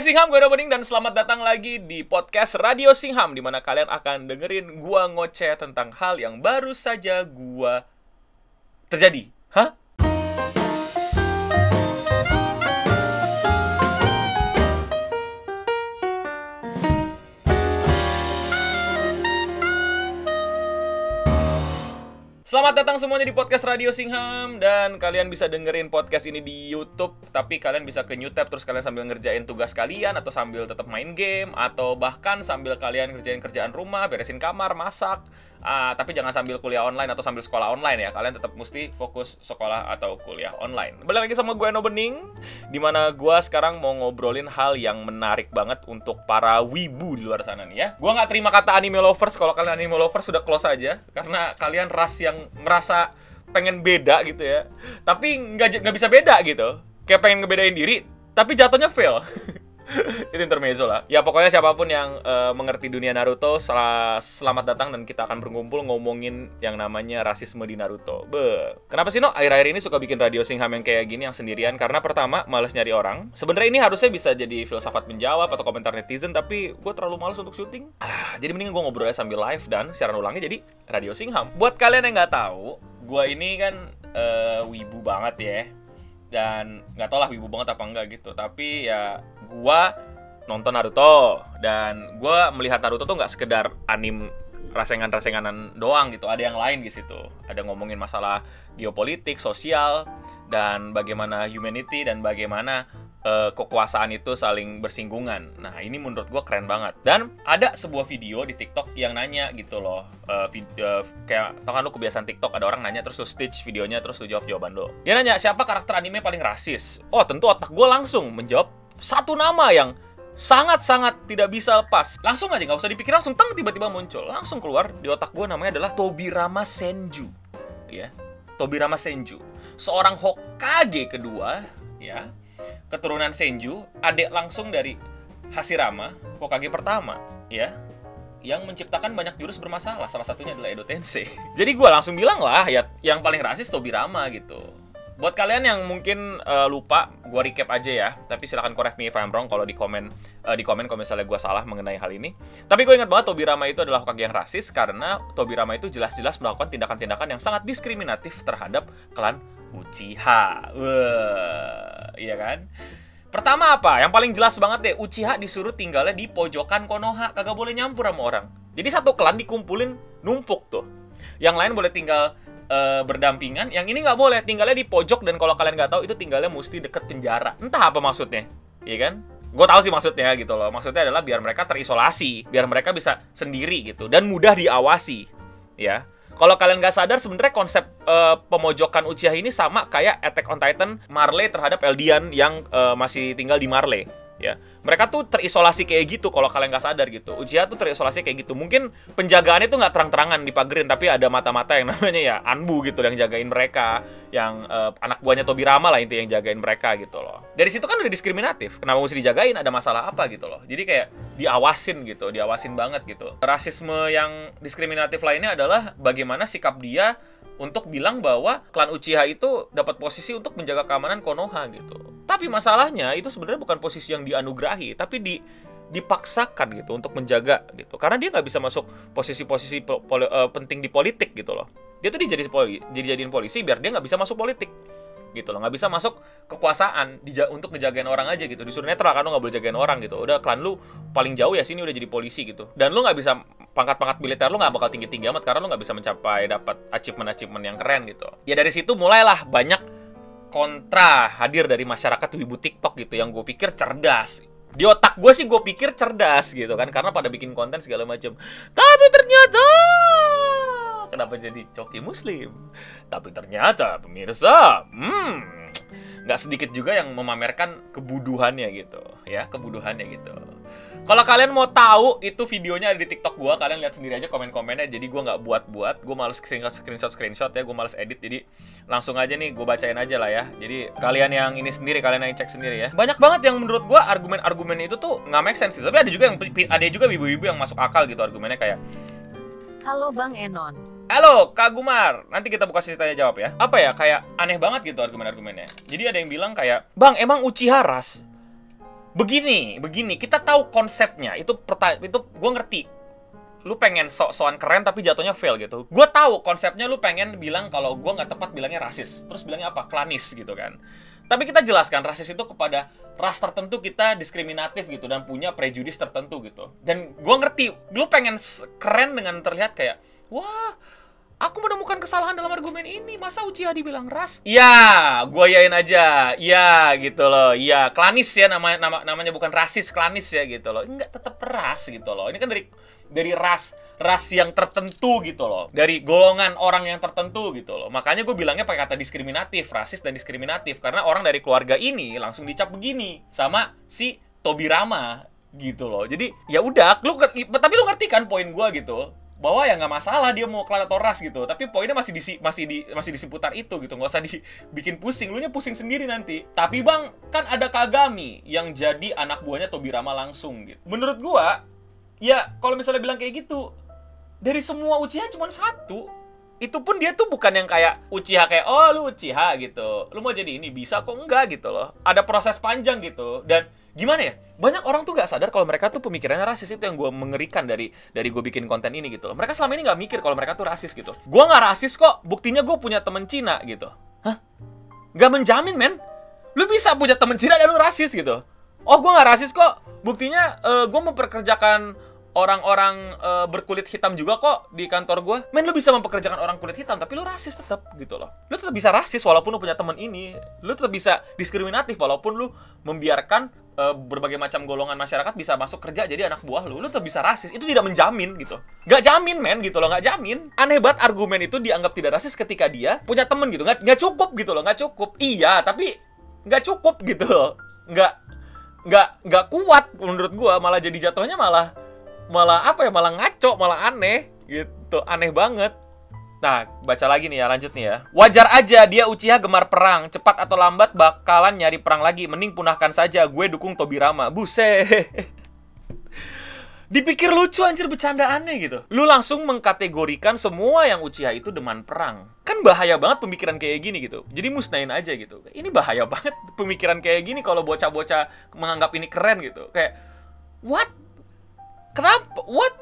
Hai Singham, gue Bening dan selamat datang lagi di podcast Radio Singham di mana kalian akan dengerin gua ngoceh tentang hal yang baru saja gua terjadi. Hah? Selamat datang semuanya di podcast Radio Singham dan kalian bisa dengerin podcast ini di YouTube tapi kalian bisa ke New Tab terus kalian sambil ngerjain tugas kalian atau sambil tetap main game atau bahkan sambil kalian ngerjain kerjaan rumah, beresin kamar, masak. Ah, tapi jangan sambil kuliah online atau sambil sekolah online ya. Kalian tetap mesti fokus sekolah atau kuliah online. Balik lagi sama gue No Bening di mana gue sekarang mau ngobrolin hal yang menarik banget untuk para wibu di luar sana nih ya. Gue nggak terima kata anime lovers kalau kalian anime lovers sudah close aja karena kalian ras yang merasa pengen beda gitu ya tapi nggak nggak bisa beda gitu kayak pengen ngebedain diri tapi jatuhnya fail itu intermezzo lah. Ya pokoknya siapa pun yang uh, mengerti dunia Naruto sel selamat datang dan kita akan berkumpul ngomongin yang namanya rasisme di Naruto. Be. Kenapa sih no akhir-akhir ini suka bikin radio singham yang kayak gini yang sendirian karena pertama males nyari orang. Sebenarnya ini harusnya bisa jadi filsafat menjawab atau komentar netizen tapi gue terlalu males untuk syuting. Ah, jadi mending gue ngobrolnya sambil live dan siaran ulangnya jadi radio singham. Buat kalian yang nggak tahu gue ini kan uh, wibu banget ya. Dan nggak tau lah wibu banget apa enggak gitu. Tapi ya gua nonton Naruto dan gua melihat Naruto tuh nggak sekedar anim rasengan-rasenganan doang gitu ada yang lain di situ ada ngomongin masalah geopolitik sosial dan bagaimana humanity dan bagaimana uh, kekuasaan itu saling bersinggungan. Nah, ini menurut gue keren banget. Dan ada sebuah video di TikTok yang nanya gitu loh. Uh, video, kayak, tau kan lu kebiasaan TikTok, ada orang nanya terus lu stitch videonya, terus lu jawab jawaban lo. Dia nanya, siapa karakter anime paling rasis? Oh, tentu otak gue langsung menjawab satu nama yang sangat-sangat tidak bisa lepas. Langsung aja, nggak usah dipikir langsung, teng tiba-tiba muncul. Langsung keluar di otak gue namanya adalah Tobirama Senju. Ya, Tobirama Senju. Seorang Hokage kedua, ya, keturunan Senju, adik langsung dari Hashirama, Hokage pertama, ya, yang menciptakan banyak jurus bermasalah. Salah satunya adalah Edo Tensei. Jadi gue langsung bilang lah, ya yang paling rasis Tobirama gitu. Buat kalian yang mungkin uh, lupa, gue recap aja ya. Tapi silahkan correct me if I'm wrong kalau di komen uh, di komen kalau misalnya gue salah mengenai hal ini. Tapi gue ingat banget Tobirama itu adalah Hokage yang rasis karena Tobirama itu jelas-jelas melakukan tindakan-tindakan yang sangat diskriminatif terhadap klan Uchiha. Wah, iya kan? Pertama apa? Yang paling jelas banget deh, Uchiha disuruh tinggalnya di pojokan Konoha, kagak boleh nyampur sama orang. Jadi satu klan dikumpulin numpuk tuh. Yang lain boleh tinggal uh, berdampingan, yang ini nggak boleh, tinggalnya di pojok dan kalau kalian nggak tahu itu tinggalnya mesti deket penjara. Entah apa maksudnya, iya kan? Gue tahu sih maksudnya gitu loh. Maksudnya adalah biar mereka terisolasi, biar mereka bisa sendiri gitu dan mudah diawasi, ya. Kalau kalian nggak sadar sebenarnya konsep uh, pemojokan Uchiha ini sama kayak Attack on Titan Marley terhadap Eldian yang uh, masih tinggal di Marley ya. Mereka tuh terisolasi kayak gitu kalau kalian nggak sadar gitu. Uchiha tuh terisolasi kayak gitu. Mungkin penjagaannya tuh nggak terang-terangan dipagerin tapi ada mata-mata yang namanya ya Anbu gitu yang jagain mereka yang uh, anak buahnya Tobirama lah itu yang jagain mereka gitu loh. Dari situ kan udah diskriminatif. Kenapa mesti dijagain? Ada masalah apa gitu loh. Jadi kayak diawasin gitu diawasin banget gitu. Rasisme yang diskriminatif lainnya adalah bagaimana sikap dia untuk bilang bahwa klan Uchiha itu dapat posisi untuk menjaga keamanan Konoha gitu. Tapi masalahnya itu sebenarnya bukan posisi yang dianugerahi, tapi di dipaksakan gitu untuk menjaga gitu. Karena dia nggak bisa masuk posisi-posisi uh, penting di politik gitu loh. Dia tuh dijadi poli, jadi jadiin polisi biar dia nggak bisa masuk politik gitu loh nggak bisa masuk kekuasaan dija untuk ngejagain orang aja gitu disuruh netral kan lu nggak boleh jagain orang gitu udah klan lu paling jauh ya sini udah jadi polisi gitu dan lu nggak bisa pangkat-pangkat militer lu nggak bakal tinggi-tinggi amat karena lu nggak bisa mencapai dapat achievement-achievement yang keren gitu ya dari situ mulailah banyak kontra hadir dari masyarakat wibu TikTok gitu yang gue pikir cerdas di otak gue sih gue pikir cerdas gitu kan karena pada bikin konten segala macam tapi ternyata kenapa jadi coki muslim. Tapi ternyata pemirsa, hmm, nggak sedikit juga yang memamerkan kebuduhannya gitu, ya kebuduhannya gitu. Kalau kalian mau tahu itu videonya ada di TikTok gua, kalian lihat sendiri aja komen-komennya. Jadi gua nggak buat-buat, gua males screenshot screenshot screenshot ya, gua males edit. Jadi langsung aja nih gua bacain aja lah ya. Jadi kalian yang ini sendiri, kalian yang cek sendiri ya. Banyak banget yang menurut gua argumen-argumen itu tuh nggak make sense. Tapi ada juga yang ada juga ibu-ibu yang masuk akal gitu argumennya kayak Halo Bang Enon. Halo, Kak Gumar. Nanti kita buka sesi tanya jawab ya. Apa ya, kayak aneh banget gitu argumen-argumennya. Jadi ada yang bilang kayak, Bang, emang Uchiha ras? Begini, begini, kita tahu konsepnya. Itu itu gue ngerti. Lu pengen sok-sokan keren tapi jatuhnya fail gitu. Gue tahu konsepnya lu pengen bilang kalau gue nggak tepat bilangnya rasis. Terus bilangnya apa? Klanis gitu kan. Tapi kita jelaskan rasis itu kepada ras tertentu kita diskriminatif gitu dan punya prejudis tertentu gitu. Dan gue ngerti, lu pengen keren dengan terlihat kayak, wah, aku menemukan kesalahan dalam argumen ini. Masa Uchiha dibilang ras? Ya, gue yain aja. Iya gitu loh. Iya, klanis ya namanya nama, namanya bukan rasis, klanis ya gitu loh. Enggak tetap ras gitu loh. Ini kan dari dari ras ras yang tertentu gitu loh. Dari golongan orang yang tertentu gitu loh. Makanya gue bilangnya pakai kata diskriminatif, rasis dan diskriminatif karena orang dari keluarga ini langsung dicap begini sama si Tobirama gitu loh. Jadi ya udah, lu tapi lu ngerti kan poin gue gitu bahwa ya nggak masalah dia mau klan atau ras gitu. Tapi poinnya masih di masih di masih di seputar itu gitu. Nggak usah dibikin pusing. Lu nya pusing sendiri nanti. Tapi bang kan ada Kagami yang jadi anak buahnya Tobirama langsung gitu. Menurut gua ya kalau misalnya bilang kayak gitu dari semua Uchiha cuma satu. Itu pun dia tuh bukan yang kayak Uchiha kayak oh lu Uchiha gitu. Lu mau jadi ini bisa kok enggak? gitu loh. Ada proses panjang gitu. Dan gimana ya? Banyak orang tuh gak sadar kalau mereka tuh pemikirannya rasis. Itu yang gue mengerikan dari dari gue bikin konten ini gitu loh. Mereka selama ini nggak mikir kalau mereka tuh rasis gitu. Gue nggak rasis kok. Buktinya gue punya temen Cina gitu. Hah? Nggak menjamin men. Lu bisa punya temen Cina dan lu rasis gitu. Oh gue nggak rasis kok. Buktinya gue memperkerjakan orang-orang eh, berkulit hitam juga kok di kantor gue. Men lu bisa mempekerjakan orang kulit hitam tapi lu rasis tetap gitu loh. Lu tetap bisa rasis walaupun lu punya teman ini. Lu tetap bisa diskriminatif walaupun lu membiarkan eh, berbagai macam golongan masyarakat bisa masuk kerja jadi anak buah lu. Lu tetap bisa rasis. Itu tidak menjamin gitu. Gak jamin men gitu loh, gak jamin. Aneh banget argumen itu dianggap tidak rasis ketika dia punya temen gitu. Gak, nggak cukup gitu loh, gak cukup. Iya, tapi nggak cukup gitu loh. Nggak nggak nggak kuat menurut gua malah jadi jatuhnya malah malah apa ya malah ngaco malah aneh gitu aneh banget nah baca lagi nih ya lanjut nih ya. Wajar aja dia Uchiha gemar perang. Cepat atau lambat bakalan nyari perang lagi. Mending punahkan saja. Gue dukung Tobirama. Buset. Dipikir lucu anjir bercandaannya gitu. Lu langsung mengkategorikan semua yang Uchiha itu deman perang. Kan bahaya banget pemikiran kayak gini gitu. Jadi musnahin aja gitu. Ini bahaya banget pemikiran kayak gini kalau bocah-bocah menganggap ini keren gitu. Kayak what? Kenapa? What?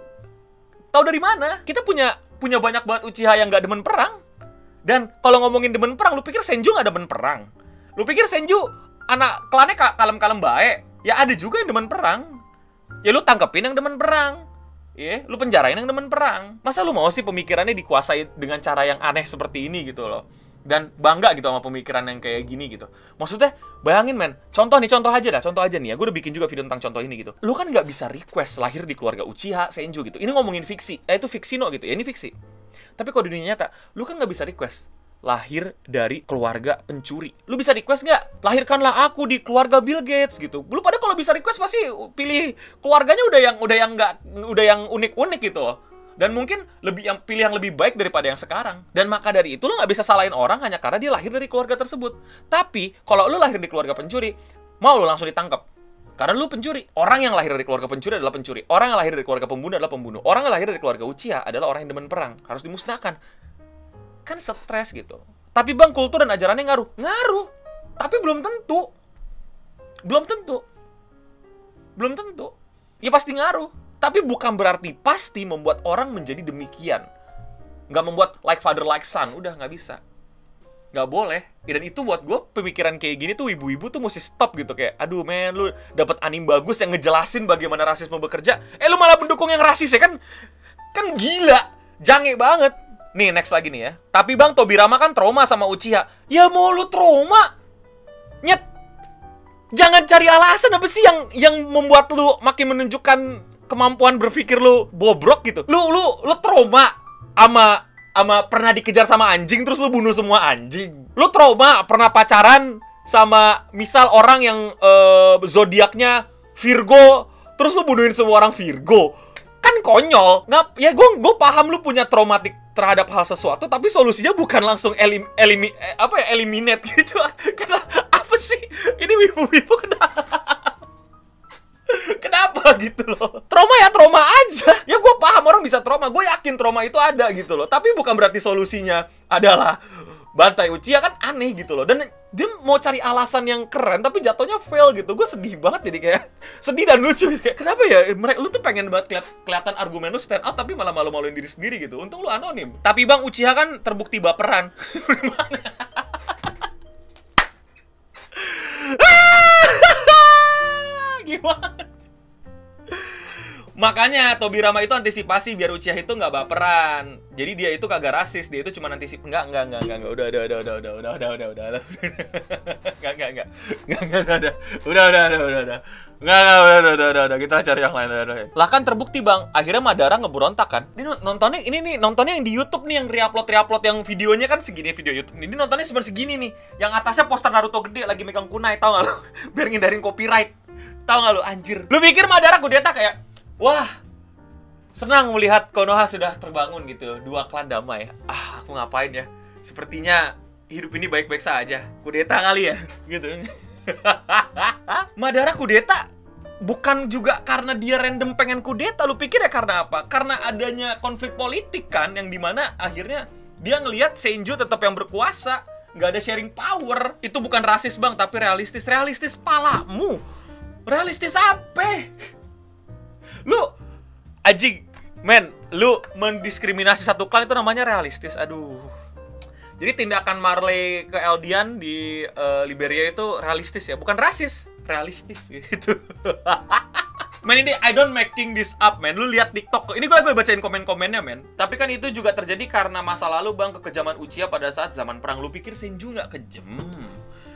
Tahu dari mana? Kita punya punya banyak banget Uchiha yang nggak demen perang. Dan kalau ngomongin demen perang, lu pikir Senju nggak demen perang? Lu pikir Senju anak klannya ka- kalem-kalem baik? Ya ada juga yang demen perang. Ya lu tangkepin yang demen perang. Ya, lu penjarain yang demen perang. Masa lu mau sih pemikirannya dikuasai dengan cara yang aneh seperti ini gitu loh? Dan bangga gitu sama pemikiran yang kayak gini gitu. Maksudnya, bayangin men, contoh nih, contoh aja dah, contoh aja nih ya. Gue udah bikin juga video tentang contoh ini gitu. Lu kan nggak bisa request lahir di keluarga Uchiha, Senju gitu. Ini ngomongin fiksi, eh itu fiksi no gitu, ya ini fiksi. Tapi kalau di dunia nyata, lu kan nggak bisa request lahir dari keluarga pencuri. Lu bisa request nggak? Lahirkanlah aku di keluarga Bill Gates gitu. Lu pada kalau bisa request pasti pilih keluarganya udah yang udah yang nggak udah yang unik-unik gitu loh. Dan mungkin lebih yang pilih yang lebih baik daripada yang sekarang. Dan maka dari itu lo nggak bisa salahin orang hanya karena dia lahir dari keluarga tersebut. Tapi kalau lu lahir di keluarga pencuri, mau lu langsung ditangkap. Karena lu pencuri. Orang yang lahir dari keluarga pencuri adalah pencuri. Orang yang lahir dari keluarga pembunuh adalah pembunuh. Orang yang lahir dari keluarga Uchiha adalah orang yang demen perang. Harus dimusnahkan. Kan stres gitu. Tapi bang, kultur dan ajarannya ngaruh. Ngaruh. Tapi belum tentu. Belum tentu. Belum tentu. Ya pasti ngaruh. Tapi bukan berarti pasti membuat orang menjadi demikian. Nggak membuat like father like son. Udah nggak bisa. Nggak boleh. Dan itu buat gue pemikiran kayak gini tuh ibu-ibu tuh mesti stop gitu. Kayak, aduh men, lu dapat anim bagus yang ngejelasin bagaimana rasisme bekerja. Eh lu malah mendukung yang rasis ya kan? Kan gila. Jange banget. Nih, next lagi nih ya. Tapi bang, Tobirama kan trauma sama Uchiha. Ya mau lu trauma? Nyet. Jangan cari alasan apa sih yang yang membuat lu makin menunjukkan kemampuan berpikir lu bobrok gitu. Lu lu lu trauma sama sama pernah dikejar sama anjing terus lu bunuh semua anjing. Lu trauma pernah pacaran sama misal orang yang eh, zodiaknya Virgo terus lu bunuhin semua orang Virgo. Kan konyol. Ngap ya gue gue paham lu punya traumatik terhadap hal sesuatu tapi solusinya bukan langsung elim, elimi, eh, apa ya eliminate gitu. Karena apa sih? Ini wibu-wibu kenapa? Gitu loh? Trauma ya trauma aja. Ya gue paham orang bisa trauma. Gue yakin trauma itu ada gitu loh. Tapi bukan berarti solusinya adalah bantai Uchiha kan aneh gitu loh dan dia mau cari alasan yang keren tapi jatuhnya fail gitu gue sedih banget jadi kayak sedih dan lucu gitu kayak kenapa ya mereka lu tuh pengen banget keliat, kelihatan argumen lu stand out tapi malah malu-maluin diri sendiri gitu untung lu anonim tapi bang Uchiha kan terbukti baperan gimana Makanya Tobirama itu antisipasi biar Uchiha itu nggak baperan. Jadi dia itu kagak rasis, dia itu cuma antisip enggak enggak enggak enggak enggak udah udah udah udah udah udah udah udah udah udah enggak enggak enggak enggak enggak udah udah udah udah udah udah enggak enggak udah udah udah udah udah kita cari yang lain udah lah kan terbukti bang akhirnya Madara ngeberontak kan ini nontonnya ini nih nontonnya yang di YouTube nih yang reupload reupload yang videonya kan segini video YouTube ini nontonnya sebenarnya segini nih yang atasnya poster Naruto gede lagi megang kunai tau gak lu biar ngindarin copyright tau gak lu anjir lu pikir Madara kudeta kayak Wah, senang melihat Konoha sudah terbangun gitu. Dua klan damai. Ah, aku ngapain ya? Sepertinya hidup ini baik-baik saja. Kudeta kali ya, gitu. Madara kudeta bukan juga karena dia random pengen kudeta. Lu pikir ya karena apa? Karena adanya konflik politik kan, yang di mana akhirnya dia ngelihat Senju tetap yang berkuasa. Nggak ada sharing power. Itu bukan rasis bang, tapi realistis. Realistis palamu. Realistis apa? Lu anjing men lu mendiskriminasi satu klan itu namanya realistis aduh jadi tindakan Marley ke Eldian di uh, Liberia itu realistis ya bukan rasis realistis gitu Men ini I don't making this up, men. Lu lihat TikTok. Ini gue lagi bacain komen-komennya, men. Tapi kan itu juga terjadi karena masa lalu, Bang, kekejaman Uchiha pada saat zaman perang. Lu pikir Senju nggak kejam?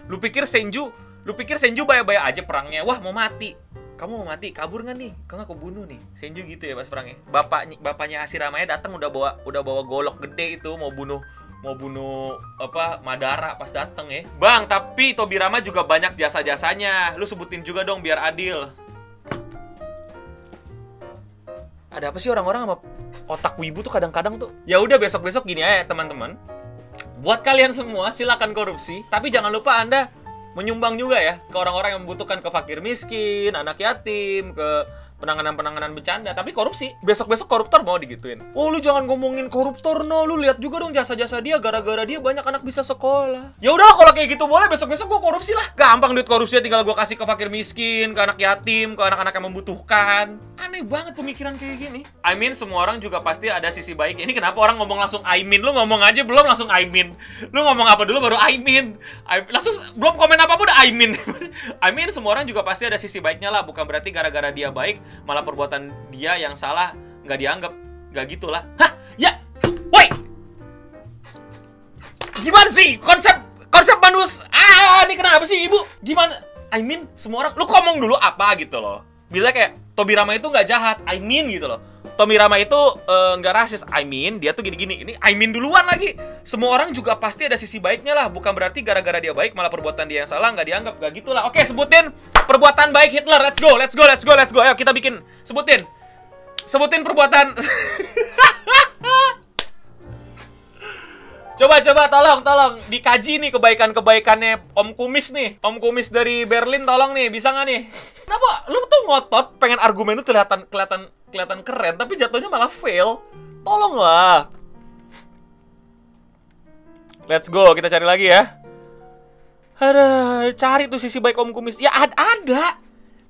Lu pikir Senju, lu pikir Senju baya-baya aja perangnya. Wah, mau mati kamu mau mati? Kabur nggak nih? Kamu aku bunuh nih. Senju gitu ya pas perangnya. Bapak bapaknya Asiramaya datang udah bawa udah bawa golok gede itu mau bunuh mau bunuh apa Madara pas dateng ya. Bang tapi Tobirama juga banyak jasa jasanya lu sebutin juga dong biar adil. Ada apa sih orang-orang sama otak wibu tuh kadang-kadang tuh? Ya udah besok-besok gini aja teman-teman. Buat kalian semua silakan korupsi. Tapi jangan lupa anda menyumbang juga ya ke orang-orang yang membutuhkan ke fakir miskin, anak yatim, ke penanganan-penanganan bencana tapi korupsi. Besok-besok koruptor mau digituin. Oh lu jangan ngomongin koruptor no. Lu lihat juga dong jasa-jasa dia gara-gara dia banyak anak bisa sekolah. Ya udah kalau kayak gitu boleh besok-besok gua korupsi lah. Gampang duit korupsi tinggal gua kasih ke fakir miskin ke anak yatim ke anak-anak yang membutuhkan. Aneh banget pemikiran kayak gini. I mean semua orang juga pasti ada sisi baik. Ini kenapa orang ngomong langsung I mean? Lu ngomong aja belum langsung I mean. Lu ngomong apa dulu baru I mean. I, langsung belum komen apa udah I mean. I mean semua orang juga pasti ada sisi baiknya lah. Bukan berarti gara-gara dia baik malah perbuatan dia yang salah nggak dianggap nggak gitulah. Hah? Ya? Woi! Gimana sih konsep konsep manus? Ah ini kenapa sih ibu? Gimana? I mean semua orang lu ngomong dulu apa gitu loh? Bila kayak Tobirama itu nggak jahat I mean gitu loh Tomirama itu eh, nggak uh, rasis, I mean dia tuh gini-gini. Ini I mean duluan lagi. Semua orang juga pasti ada sisi baiknya lah. Bukan berarti gara-gara dia baik malah perbuatan dia yang salah nggak dianggap. Gak gitulah. Oke sebutin perbuatan baik Hitler. Let's go, let's go, let's go, let's go. Ayo kita bikin. Sebutin. Sebutin perbuatan. Coba coba tolong tolong dikaji nih kebaikan-kebaikannya Om Kumis nih. Om Kumis dari Berlin tolong nih, bisa nggak nih? Kenapa lu tuh ngotot pengen argumen lu kelihatan kelihatan kelihatan keren tapi jatuhnya malah fail? Tolonglah. Let's go, kita cari lagi ya. Ada cari tuh sisi baik Om Kumis. Ya ada, ada.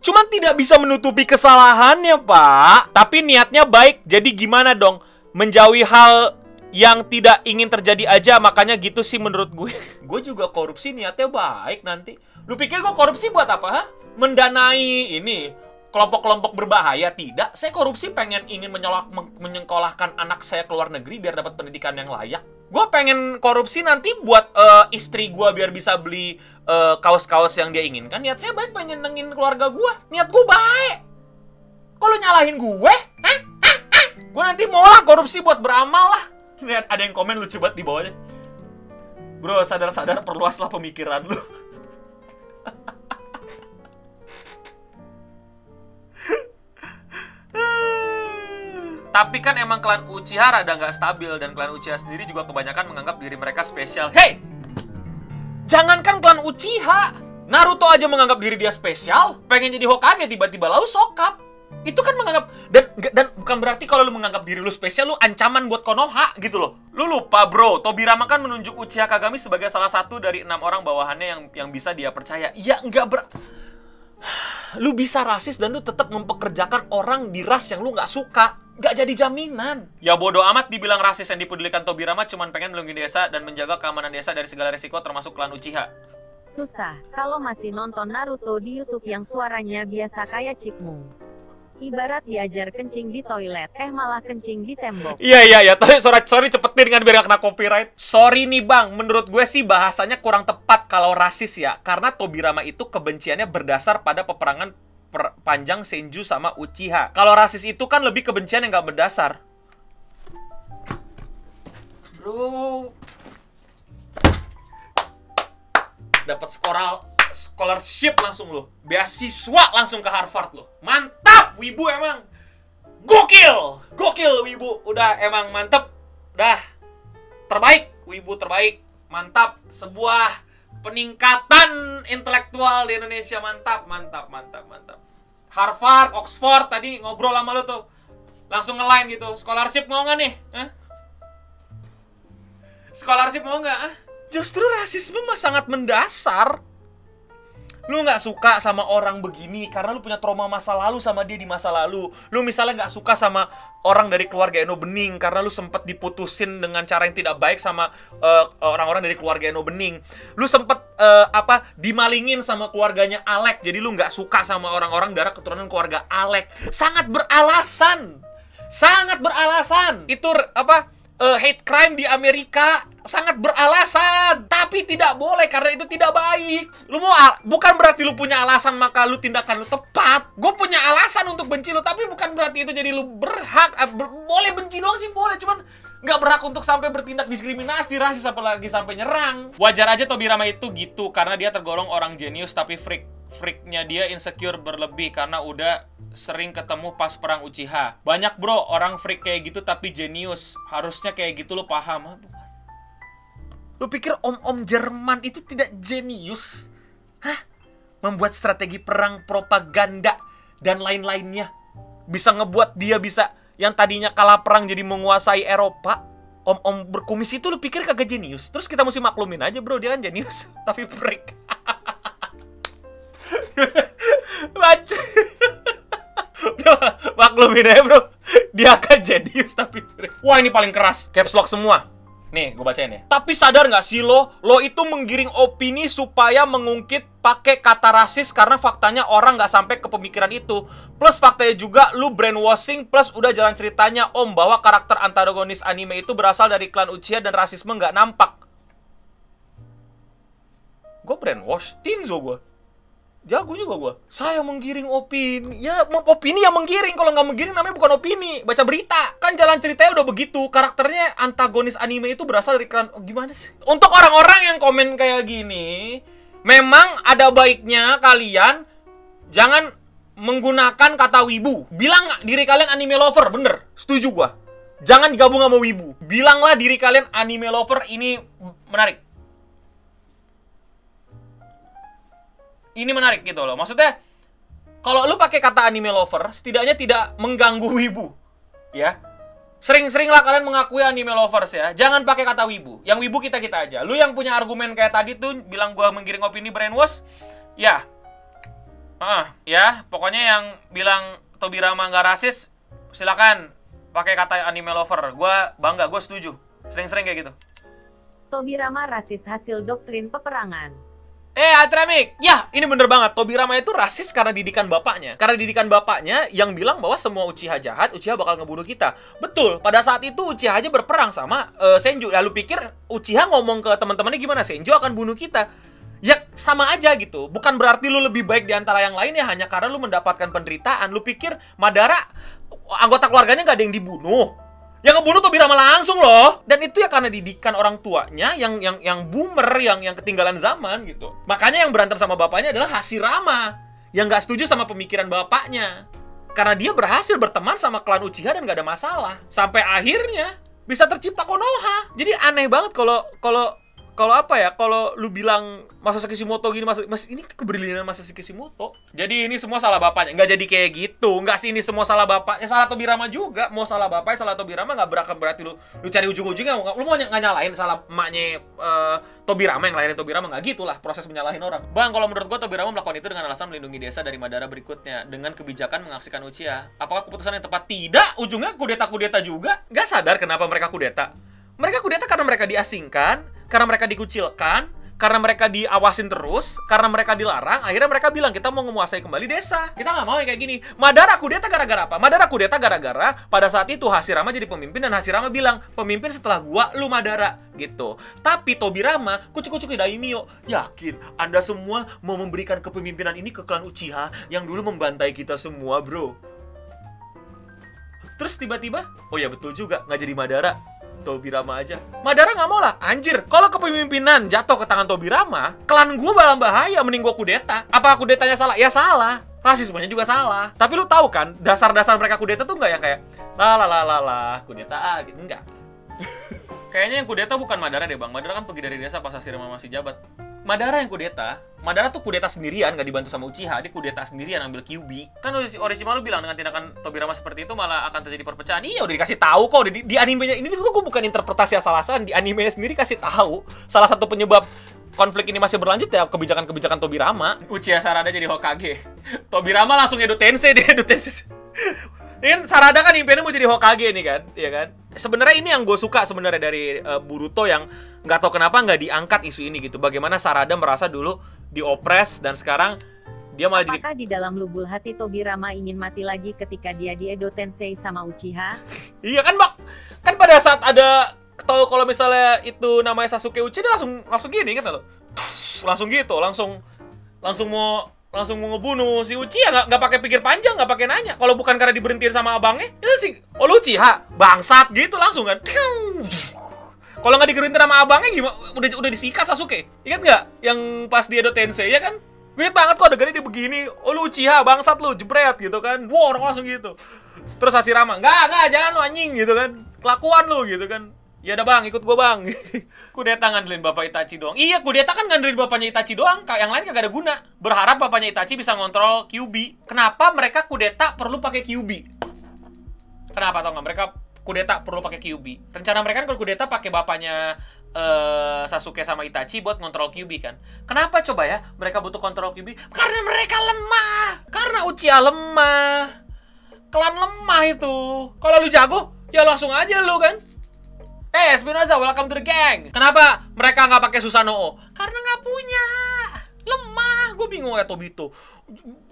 Cuman tidak bisa menutupi kesalahannya, Pak. Tapi niatnya baik. Jadi gimana dong? Menjauhi hal yang tidak ingin terjadi aja makanya gitu sih menurut gue gue juga korupsi niatnya baik nanti lu pikir gue korupsi buat apa ha? mendanai ini kelompok-kelompok berbahaya? Tidak. Saya korupsi pengen ingin menyolak menyekolahkan anak saya ke luar negeri biar dapat pendidikan yang layak. Gue pengen korupsi nanti buat uh, istri gue biar bisa beli uh, kaos-kaos yang dia inginkan. Niat saya baik pengen nengin keluarga gue niat gue baik. Kalau nyalahin gue gue nanti mau lah korupsi buat beramal lah. Lihat ada yang komen lucu banget di bawahnya. Bro, sadar-sadar perluaslah pemikiran lu. Tapi kan emang klan Uchiha rada nggak stabil dan klan Uchiha sendiri juga kebanyakan menganggap diri mereka spesial. Hey, jangankan klan Uchiha, Naruto aja menganggap diri dia spesial, pengen jadi Hokage tiba-tiba lau sokap. Itu kan menganggap dan dan bukan berarti kalau lu menganggap diri lu spesial lu ancaman buat Konoha gitu loh. Lu lupa bro, Tobirama kan menunjuk Uchiha Kagami sebagai salah satu dari enam orang bawahannya yang yang bisa dia percaya. Ya nggak ber lu bisa rasis dan lu tetap mempekerjakan orang di ras yang lu nggak suka nggak jadi jaminan. Ya bodoh amat dibilang rasis yang dipedulikan Tobirama cuman pengen melindungi desa dan menjaga keamanan desa dari segala resiko termasuk klan Uchiha. Susah, kalau masih nonton Naruto di YouTube yang suaranya biasa kayak Chipmunk. Ibarat diajar kencing di toilet, eh malah kencing di tembok. Iya iya iya, tapi sorry sorry cepetin kan biar gak kena copyright. Sorry nih bang, menurut gue sih bahasanya kurang tepat kalau rasis ya, karena Tobirama itu kebenciannya berdasar pada peperangan per panjang Senju sama Uchiha. Kalau rasis itu kan lebih kebencian yang gak berdasar. Bro, dapat skoral scholarship langsung lo. Beasiswa langsung ke Harvard lo. Mantap, Wibu emang. Gokil. Gokil Wibu. Udah emang mantep. Udah terbaik, Wibu terbaik. Mantap. Sebuah peningkatan intelektual di Indonesia mantap, mantap, mantap, mantap. Harvard, Oxford tadi ngobrol sama lo tuh. Langsung nge-line gitu. Scholarship mau nggak nih? Hah? Scholarship mau nggak? Justru rasisme mah sangat mendasar lu nggak suka sama orang begini karena lu punya trauma masa lalu sama dia di masa lalu. Lu misalnya nggak suka sama orang dari keluarga Eno Bening karena lu sempat diputusin dengan cara yang tidak baik sama eh, orang-orang dari keluarga Eno Bening. Lu sempat eh, apa dimalingin sama keluarganya Alek. Jadi lu nggak suka sama orang-orang darah keturunan keluarga Alek. Sangat beralasan. Sangat beralasan. Itu apa? Eh, hate crime di Amerika sangat beralasan, tapi tidak boleh karena itu tidak baik. Lu mau bukan berarti lu punya alasan maka lu tindakan lu tepat. Gue punya alasan untuk benci lu, tapi bukan berarti itu jadi lu berhak. ber- boleh benci doang sih boleh, cuman nggak berhak untuk sampai bertindak diskriminasi rasis apalagi sampai nyerang. Wajar aja Tobirama itu gitu karena dia tergolong orang jenius tapi freak. Freaknya dia insecure berlebih karena udah sering ketemu pas perang Uchiha. Banyak bro orang freak kayak gitu tapi jenius. Harusnya kayak gitu lu paham. Lu pikir om-om Jerman itu tidak jenius? Hah? Membuat strategi perang propaganda dan lain-lainnya. Bisa ngebuat dia bisa yang tadinya kalah perang jadi menguasai Eropa. Om-om berkumis itu lu pikir kagak jenius? Terus kita mesti maklumin aja bro, dia kan jenius. Tapi freak. Baca. Udah, maklumin aja bro. Dia kan jenius tapi. Wah ini paling keras. Caps lock semua. Nih, gue bacain ya. Tapi sadar nggak sih lo, lo itu menggiring opini supaya mengungkit pakai kata rasis karena faktanya orang nggak sampai ke pemikiran itu. Plus faktanya juga lu brainwashing plus udah jalan ceritanya om bahwa karakter antagonis anime itu berasal dari klan Uchiha dan rasisme nggak nampak. Gue brainwash, Shinzo gue. Jago juga gue. Saya menggiring opini. Ya, opini yang menggiring. Kalau nggak menggiring namanya bukan opini. Baca berita. Kan jalan ceritanya udah begitu. Karakternya antagonis anime itu berasal dari klan... Oh, gimana sih? Untuk orang-orang yang komen kayak gini, memang ada baiknya kalian jangan menggunakan kata wibu. Bilang nggak diri kalian anime lover, bener. Setuju gua. Jangan digabung sama wibu. Bilanglah diri kalian anime lover ini menarik. Ini menarik gitu loh. Maksudnya kalau lu pakai kata anime lover, setidaknya tidak mengganggu wibu. Ya. Sering-seringlah kalian mengakui anime lovers ya. Jangan pakai kata wibu. Yang wibu kita-kita aja. Lu yang punya argumen kayak tadi tuh bilang gua menggiring opini brainwash, ya. Ah, ya, pokoknya yang bilang Tobirama nggak rasis, silakan pakai kata anime lover. Gua bangga, gua setuju. Sering-sering kayak gitu. Tobirama rasis hasil doktrin peperangan. Eh, Atramik! Ya, ini bener banget. Tobirama itu rasis karena didikan bapaknya. Karena didikan bapaknya yang bilang bahwa semua Uchiha jahat, Uchiha bakal ngebunuh kita. Betul, pada saat itu Uchiha aja berperang sama eh, Senju. Lalu pikir Uchiha ngomong ke teman-temannya gimana? Senju akan bunuh kita. Ya, sama aja gitu. Bukan berarti lu lebih baik di antara yang lain ya hanya karena lu mendapatkan penderitaan. Lu pikir Madara, anggota keluarganya nggak ada yang dibunuh. Yang ngebunuh Tobirama langsung loh. Dan itu ya karena didikan orang tuanya yang yang yang boomer, yang yang ketinggalan zaman gitu. Makanya yang berantem sama bapaknya adalah Hashirama yang nggak setuju sama pemikiran bapaknya. Karena dia berhasil berteman sama klan Uchiha dan nggak ada masalah. Sampai akhirnya bisa tercipta Konoha. Jadi aneh banget kalau kalau kalau apa ya kalau lu bilang Masashi Kishimoto gini mas, mas ini keberlianan Masashi Kishimoto jadi ini semua salah bapaknya. Nggak jadi kayak gitu. Nggak sih ini semua salah bapaknya. Salah Tobirama juga. Mau salah bapaknya salah Tobirama nggak berakan berarti lu lu cari ujung-ujungnya. Lu mau nggak nyalain salah emaknya uh, Tobirama yang lahirin Tobirama nggak gitulah proses menyalahin orang. Bang kalau menurut gua Tobirama melakukan itu dengan alasan melindungi desa dari Madara berikutnya. Dengan kebijakan mengaksikan Uchiha. Apakah keputusan yang tepat? Tidak. Ujungnya kudeta kudeta juga. Nggak sadar kenapa mereka kudeta mereka kudeta karena mereka diasingkan karena mereka dikucilkan, karena mereka diawasin terus, karena mereka dilarang, akhirnya mereka bilang kita mau menguasai kembali desa. Kita nggak mau yang kayak gini. Madara kudeta gara-gara apa? Madara kudeta gara-gara pada saat itu Hashirama jadi pemimpin dan Hashirama bilang pemimpin setelah gua lu Madara gitu. Tapi Tobirama kucuk-kucuk daimyo yakin Anda semua mau memberikan kepemimpinan ini ke klan Uchiha yang dulu membantai kita semua bro. Terus tiba-tiba, oh ya betul juga, nggak jadi Madara Tobirama aja. Madara nggak mau lah, anjir. Kalau kepemimpinan jatuh ke tangan Tobirama, klan gue dalam bahaya, mending gue kudeta. Apa kudetanya salah? Ya salah. Rasismenya juga salah. Tapi lu tahu kan, dasar-dasar mereka kudeta tuh nggak yang kayak la la la la la kudeta ah gitu enggak. Kayaknya yang kudeta bukan Madara deh bang. Madara kan pergi dari desa pas Hashirama masih jabat. Madara yang kudeta, Madara tuh kudeta sendirian, gak dibantu sama Uchiha, dia kudeta sendirian ambil Kyubi. Kan Orochimaru bilang dengan tindakan Tobirama seperti itu malah akan terjadi perpecahan. Iya, udah dikasih tahu kok di, di animenya. Ini tuh gue bukan interpretasi asal-asalan, di animenya sendiri kasih tahu. Salah satu penyebab konflik ini masih berlanjut ya kebijakan-kebijakan Tobirama. Uchiha Sarada jadi Hokage. Tobirama langsung Tensei deh, Tensei. Ini kan Sarada kan impiannya mau jadi Hokage nih kan, ya kan? Sebenarnya ini yang gue suka sebenarnya dari uh, Boruto yang nggak tahu kenapa nggak diangkat isu ini gitu. Bagaimana Sarada merasa dulu diopres dan sekarang dia malah jadi Apakah di dalam lubul hati Tobirama ingin mati lagi ketika dia di Edo Tensei sama Uchiha? iya kan, Mak. Kan pada saat ada tahu kalau misalnya itu namanya Sasuke Uchiha dia langsung langsung gini kan lo. Langsung gitu, langsung langsung mau langsung mau ngebunuh si Uchiha nggak nggak pakai pikir panjang nggak pakai nanya kalau bukan karena diberhentiin sama abangnya itu sih oh lu Uchiha bangsat gitu langsung kan kalau nggak digeruntin sama abangnya gimana? Udah udah disikat Sasuke. Ingat nggak yang pas di Edo Tensei ya kan? Gue banget kok adegannya dia begini. Oh lu Uchiha bangsat lu jebret gitu kan. Wah orang langsung gitu. Terus Hashirama, "Enggak, enggak, jangan lu anjing" gitu kan. Kelakuan lu gitu kan. Ya udah bang, ikut gua bang. kudeta ngandelin bapak Itachi doang. Iya, kudeta kan ngandelin bapaknya Itachi doang. Yang lain kagak ada guna. Berharap bapaknya Itachi bisa ngontrol QB. Kenapa mereka kudeta perlu pakai QB? Kenapa tau nggak? Mereka kudeta perlu pakai QB. Rencana mereka kan kalau kudeta pakai bapaknya uh, Sasuke sama Itachi buat kontrol QB kan. Kenapa coba ya mereka butuh kontrol QB? Karena mereka lemah. Karena Uchiha lemah. Klan lemah itu. Kalau lu jago, ya langsung aja lu kan. Eh, hey, Spinoza, welcome to the gang. Kenapa mereka nggak pakai Susanoo? Karena nggak punya. Lemah. Gue bingung ya Tobito.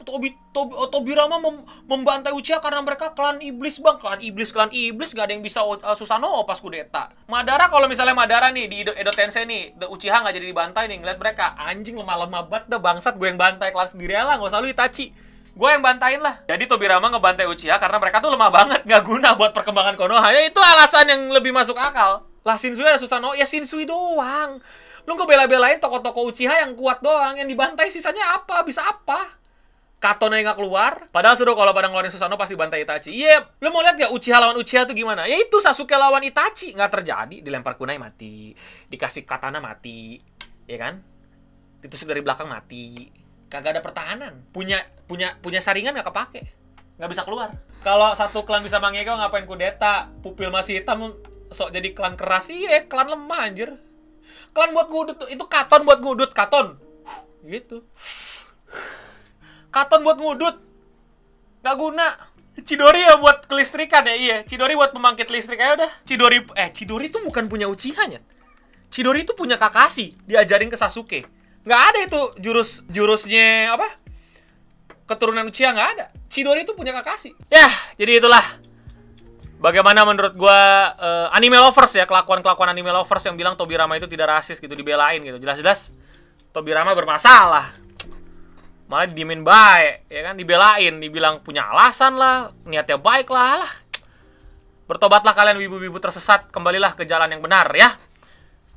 Tobi, Tobi, oh, Tobirama mem, membantai Uchiha karena mereka klan iblis bang klan iblis klan iblis gak ada yang bisa uh, Susanoo pas kudeta Madara kalau misalnya Madara nih di Edo, Edo Tensei nih The Uchiha nggak jadi dibantai nih ngeliat mereka anjing lemah-lemah banget dah bangsat gue yang bantai klan sendiri lah nggak usah lu Itachi gue yang bantain lah jadi Tobirama ngebantai Uchiha karena mereka tuh lemah banget nggak guna buat perkembangan Konoha ya itu alasan yang lebih masuk akal lah Shinsui ada Susanoo ya Shinsui doang lu nggak bela-belain toko-toko Uchiha yang kuat doang yang dibantai sisanya apa bisa apa Katon yang gak keluar. Padahal seru kalau pada ngeluarin Susanoo pasti bantai Itachi. Iya, yeah, lu mau lihat gak Uchiha lawan Uchiha tuh gimana? Ya itu Sasuke lawan Itachi nggak terjadi. Dilempar kunai mati, dikasih katana mati, ya kan? Ditusuk dari belakang mati. Kagak ada pertahanan. Punya punya punya saringan gak kepake. Nggak bisa keluar. Kalau satu klan bisa mangeko ngapain kudeta? Pupil masih hitam sok jadi klan keras. Iya, klan lemah anjir. Klan buat ngudut tuh. Itu katon buat ngudut, katon. Gitu. Katon buat ngudut. Gak guna. Cidori ya buat kelistrikan ya, iya. Cidori buat pembangkit listrik aja udah. Cidori, eh Cidori itu bukan punya Uchiha nya. Cidori itu punya Kakashi, diajarin ke Sasuke. Gak ada itu jurus jurusnya apa? Keturunan Uchiha nggak ada. Cidori itu punya Kakashi. Ya, jadi itulah. Bagaimana menurut gua uh, anime lovers ya kelakuan-kelakuan anime lovers yang bilang Tobirama itu tidak rasis gitu dibelain gitu. Jelas-jelas Tobirama bermasalah. Malah diemin baik ya kan? Dibelain dibilang punya alasan lah niatnya baik lah bertobatlah kalian wibu-wibu tersesat. Kembalilah ke jalan yang benar ya.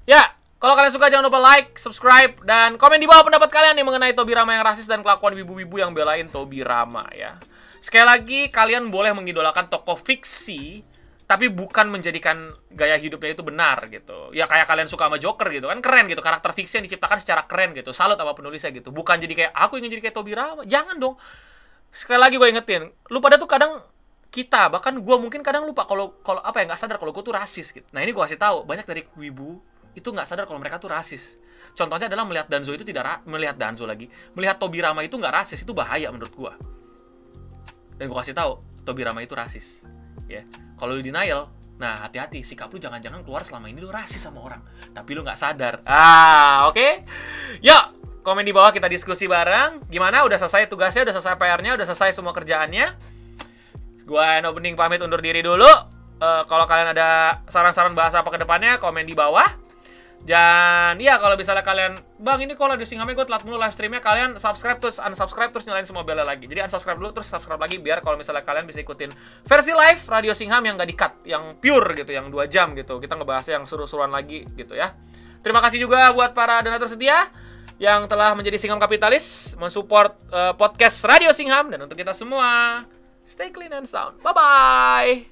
Ya kalau kalian suka jangan lupa like subscribe dan komen di bawah pendapat kalian nih mengenai Tobi Rama yang rasis dan kelakuan wibu-wibu yang belain Tobi Rama ya sekali lagi kalian boleh mengidolakan tokoh fiksi tapi bukan menjadikan gaya hidupnya itu benar gitu. Ya kayak kalian suka sama Joker gitu kan keren gitu, karakter fiksi yang diciptakan secara keren gitu. Salut sama penulisnya gitu. Bukan jadi kayak aku ingin jadi kayak Tobi Rama. Jangan dong. Sekali lagi gue ingetin, lu pada tuh kadang kita bahkan gue mungkin kadang lupa kalau kalau apa ya nggak sadar kalau gue tuh rasis gitu. Nah ini gue kasih tahu banyak dari wibu itu nggak sadar kalau mereka tuh rasis. Contohnya adalah melihat Danzo itu tidak melihat Danzo lagi, melihat Tobi Rama itu nggak rasis itu bahaya menurut gue. Dan gue kasih tahu Tobi Rama itu rasis. Ya, kalau lu denial, nah hati-hati sikap lu jangan-jangan keluar selama ini lu rasis sama orang, tapi lu nggak sadar. Ah, oke. Yuk, komen di bawah kita diskusi bareng. Gimana? Udah selesai tugasnya, udah selesai PR-nya, udah selesai semua kerjaannya. Gua Eno Bening pamit undur diri dulu. Eh, kalau kalian ada saran-saran bahasa apa ke depannya, komen di bawah. Dan ya kalau misalnya kalian, bang ini kalau di Singhamnya gue telat mulu live streamnya, kalian subscribe terus unsubscribe terus nyalain semua belnya lagi. Jadi unsubscribe dulu terus subscribe lagi biar kalau misalnya kalian bisa ikutin versi live Radio Singham yang gak di cut, yang pure gitu, yang dua jam gitu. Kita ngebahasnya yang seru-seruan lagi gitu ya. Terima kasih juga buat para donatur setia yang telah menjadi Singham Kapitalis, mensupport eh, podcast Radio Singham dan untuk kita semua, stay clean and sound. Bye bye.